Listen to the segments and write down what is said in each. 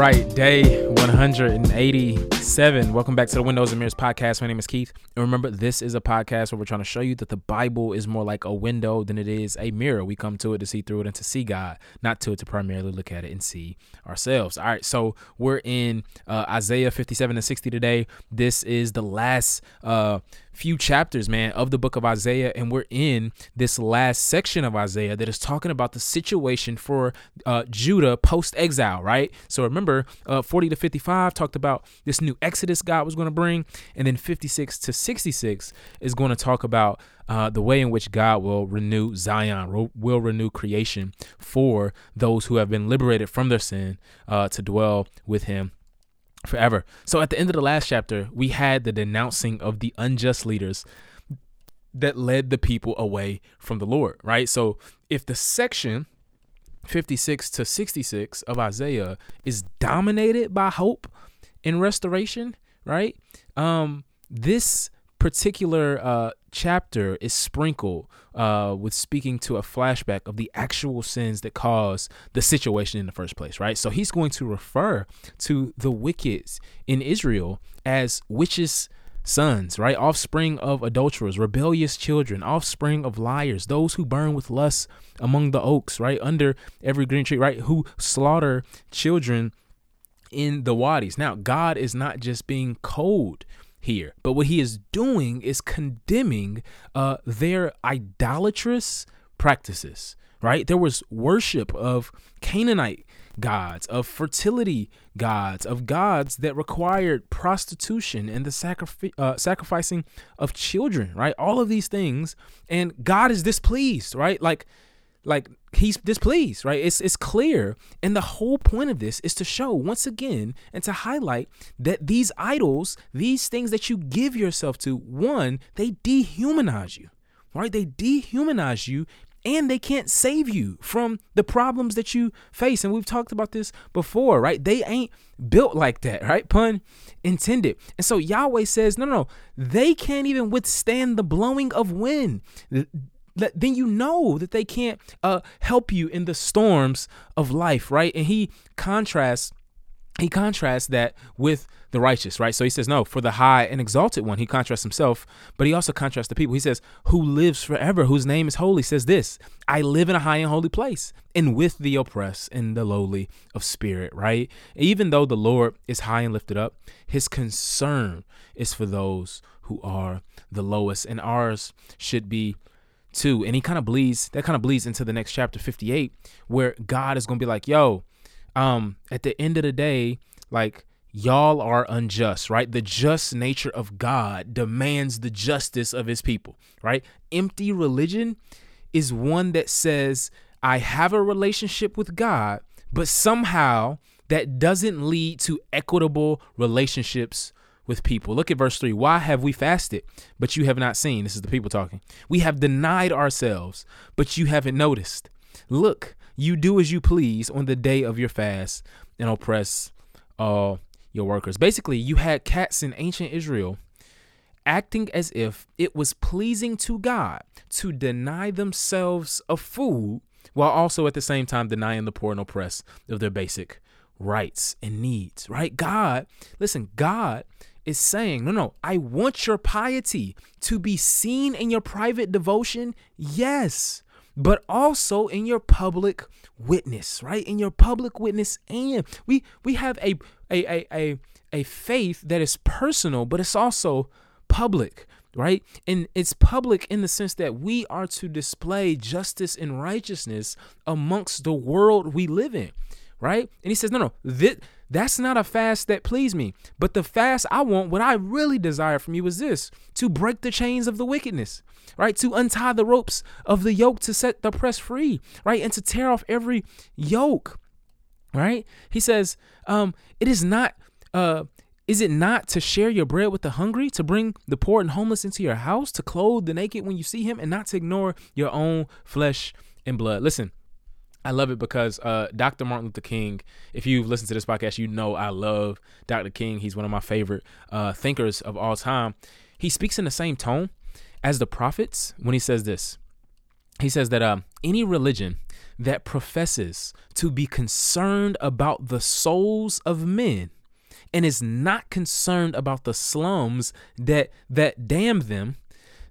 right, day 187. Welcome back to the Windows and Mirrors podcast. My name is Keith. And remember, this is a podcast where we're trying to show you that the Bible is more like a window than it is a mirror. We come to it to see through it and to see God, not to it to primarily look at it and see ourselves. All right, so we're in uh, Isaiah 57 and 60 today. This is the last uh, few chapters, man, of the book of Isaiah, and we're in this last section of Isaiah that is talking about the situation for uh, Judah post exile, right? So remember, uh, 40 to 55 talked about this new Exodus God was going to bring, and then 56 to 66 is going to talk about uh, the way in which God will renew Zion, will renew creation for those who have been liberated from their sin uh, to dwell with Him forever. So at the end of the last chapter, we had the denouncing of the unjust leaders that led the people away from the Lord, right? So if the section 56 to 66 of Isaiah is dominated by hope and restoration, right? Um this particular uh, chapter is sprinkled uh, with speaking to a flashback of the actual sins that caused the situation in the first place, right? So he's going to refer to the wicked in Israel as witches' sons, right? Offspring of adulterers, rebellious children, offspring of liars, those who burn with lust among the oaks, right? Under every green tree, right? Who slaughter children in the wadis. Now, God is not just being cold here. But what he is doing is condemning uh, their idolatrous practices, right? There was worship of Canaanite gods, of fertility gods, of gods that required prostitution and the uh, sacrificing of children, right? All of these things. And God is displeased, right? Like, like he's displeased, right? It's it's clear. And the whole point of this is to show once again and to highlight that these idols, these things that you give yourself to, one, they dehumanize you. Right? They dehumanize you and they can't save you from the problems that you face. And we've talked about this before, right? They ain't built like that, right? Pun intended. And so Yahweh says, no, no, they can't even withstand the blowing of wind then you know that they can't uh, help you in the storms of life, right? And he contrasts he contrasts that with the righteous, right? So he says, no, for the high and exalted one, he contrasts himself, but he also contrasts the people. He says, who lives forever, whose name is holy, says this I live in a high and holy place, and with the oppressed and the lowly of spirit, right? Even though the Lord is high and lifted up, his concern is for those who are the lowest, and ours should be too. And he kind of bleeds, that kind of bleeds into the next chapter 58, where God is going to be like, yo, um, at the end of the day, like, y'all are unjust, right? The just nature of God demands the justice of his people, right? Empty religion is one that says, I have a relationship with God, but somehow that doesn't lead to equitable relationships with people. Look at verse 3. Why have we fasted, but you have not seen? This is the people talking. We have denied ourselves, but you haven't noticed. Look, you do as you please on the day of your fast and oppress all your workers. Basically, you had cats in ancient Israel acting as if it was pleasing to God to deny themselves of food while also at the same time denying the poor and oppressed of their basic rights and needs, right? God, listen, God is saying, no, no, I want your piety to be seen in your private devotion, yes, but also in your public witness, right? In your public witness, and we we have a a a a, a faith that is personal, but it's also public, right? And it's public in the sense that we are to display justice and righteousness amongst the world we live in, right? And he says, no, no, this that's not a fast that please me. But the fast I want, what I really desire from you is this to break the chains of the wickedness, right? To untie the ropes of the yoke to set the oppressed free, right? And to tear off every yoke, right? He says, um, it is not, uh, is it not to share your bread with the hungry, to bring the poor and homeless into your house, to clothe the naked when you see him, and not to ignore your own flesh and blood? Listen, I love it because uh, Dr. Martin Luther King, if you've listened to this podcast, you know I love Dr. King. He's one of my favorite uh, thinkers of all time. He speaks in the same tone as the prophets when he says this he says that uh, any religion that professes to be concerned about the souls of men and is not concerned about the slums that that damn them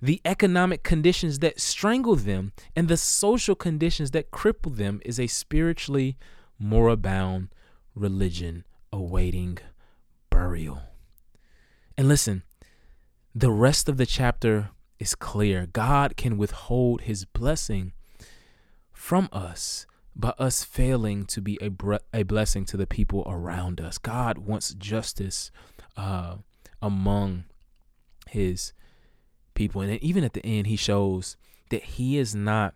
the economic conditions that strangle them and the social conditions that cripple them is a spiritually moribund religion awaiting burial and listen the rest of the chapter is clear god can withhold his blessing from us by us failing to be a, bre- a blessing to the people around us. God wants justice uh, among his people. And even at the end, he shows that he is not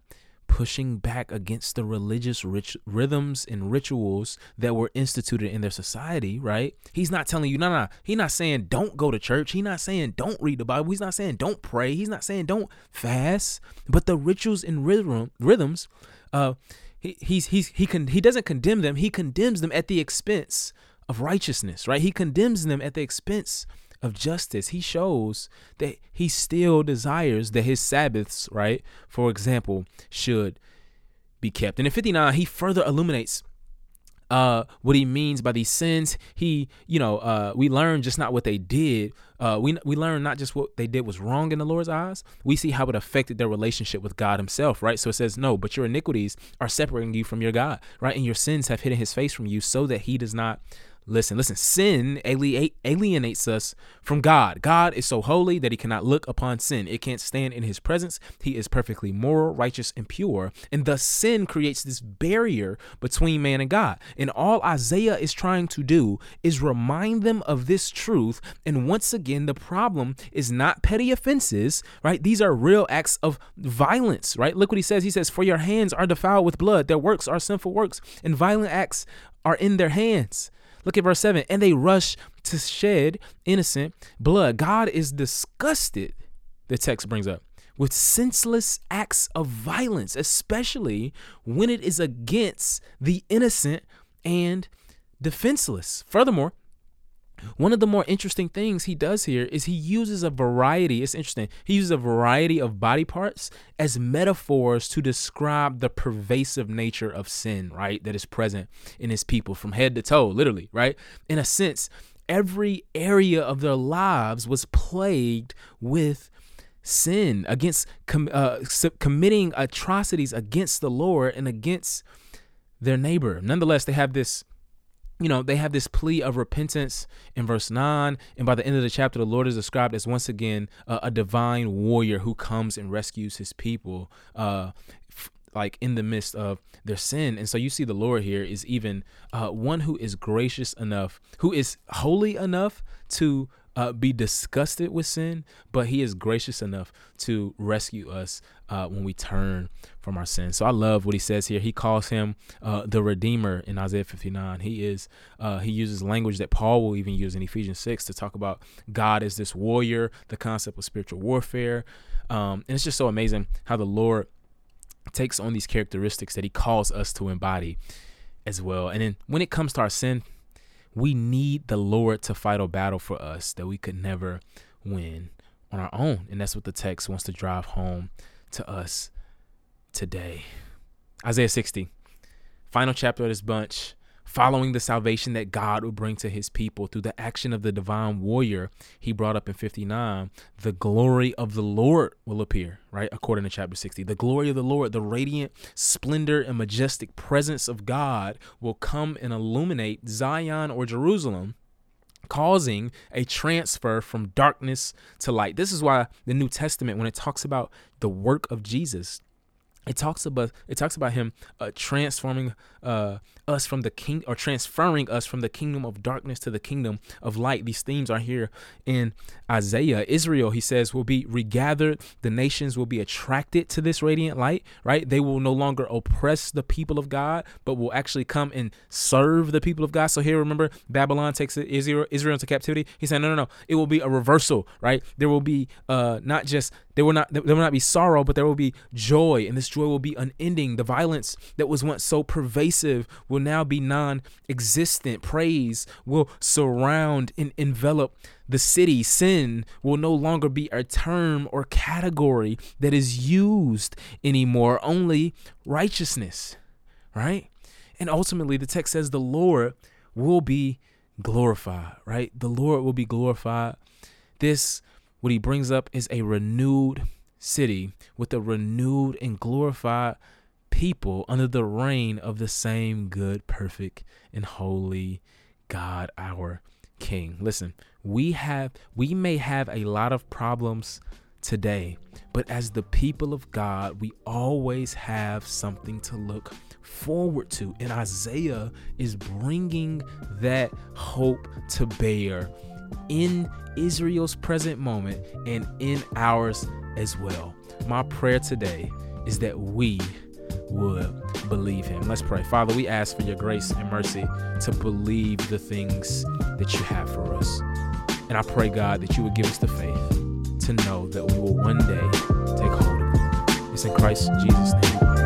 pushing back against the religious rich rhythms and rituals that were instituted in their society, right? He's not telling you, no, no, he's not saying don't go to church. He's not saying don't read the Bible. He's not saying don't pray. He's not saying don't fast. But the rituals and rhythm, rhythms, uh, he he's he's he can he doesn't condemn them he condemns them at the expense of righteousness right he condemns them at the expense of justice he shows that he still desires that his sabbaths right for example should be kept and in 59 he further illuminates uh, what he means by these sins. He, you know, uh, we learn just not what they did. Uh, we we learn not just what they did was wrong in the Lord's eyes. We see how it affected their relationship with God Himself, right? So it says, no, but your iniquities are separating you from your God, right? And your sins have hidden His face from you, so that He does not Listen, listen, sin alienates us from God. God is so holy that he cannot look upon sin. It can't stand in his presence. He is perfectly moral, righteous, and pure. And thus, sin creates this barrier between man and God. And all Isaiah is trying to do is remind them of this truth. And once again, the problem is not petty offenses, right? These are real acts of violence, right? Look what he says. He says, For your hands are defiled with blood, their works are sinful works, and violent acts are in their hands. Look at verse 7 and they rush to shed innocent blood. God is disgusted, the text brings up, with senseless acts of violence, especially when it is against the innocent and defenseless. Furthermore, one of the more interesting things he does here is he uses a variety, it's interesting, he uses a variety of body parts as metaphors to describe the pervasive nature of sin, right? That is present in his people from head to toe, literally, right? In a sense, every area of their lives was plagued with sin against com- uh, committing atrocities against the Lord and against their neighbor. Nonetheless, they have this you know, they have this plea of repentance in verse 9. And by the end of the chapter, the Lord is described as once again uh, a divine warrior who comes and rescues his people, uh, f- like in the midst of their sin. And so you see the Lord here is even uh, one who is gracious enough, who is holy enough to uh, be disgusted with sin, but he is gracious enough to rescue us uh, when we turn from our sins. So I love what he says here. He calls him uh, the Redeemer in Isaiah 59. He is uh, he uses language that Paul will even use in Ephesians 6 to talk about God as this warrior, the concept of spiritual warfare, um, and it's just so amazing how the Lord takes on these characteristics that he calls us to embody as well. And then when it comes to our sin, we need the Lord to fight a battle for us that we could never win on our own. And that's what the text wants to drive home to us today. Isaiah 60, final chapter of this bunch following the salvation that God would bring to his people through the action of the divine warrior he brought up in 59, the glory of the Lord will appear, right? According to chapter 60. The glory of the Lord, the radiant splendor and majestic presence of God will come and illuminate Zion or Jerusalem causing a transfer from darkness to light. This is why the New Testament, when it talks about the work of Jesus, it talks about it talks about him uh, transforming uh, us from the king or transferring us from the kingdom of darkness to the kingdom of light. These themes are here in Isaiah. Israel, he says, will be regathered. The nations will be attracted to this radiant light, right? They will no longer oppress the people of God, but will actually come and serve the people of God. So here, remember, Babylon takes Israel, Israel into captivity. He said, no, no, no. It will be a reversal, right? There will be uh, not just there will not there will not be sorrow, but there will be joy, and this joy will be unending. The violence that was once so pervasive will now be non existent. Praise will surround and envelop the city. Sin will no longer be a term or category that is used anymore, only righteousness, right? And ultimately, the text says the Lord will be glorified, right? The Lord will be glorified. This, what he brings up, is a renewed city with a renewed and glorified people under the reign of the same good, perfect, and holy God, our King. Listen, we have we may have a lot of problems today, but as the people of God, we always have something to look forward to. And Isaiah is bringing that hope to bear in Israel's present moment and in ours as well. My prayer today is that we would believe him. Let's pray. Father, we ask for your grace and mercy to believe the things that you have for us. And I pray, God, that you would give us the faith to know that we will one day take hold of it. It's in Christ Jesus' name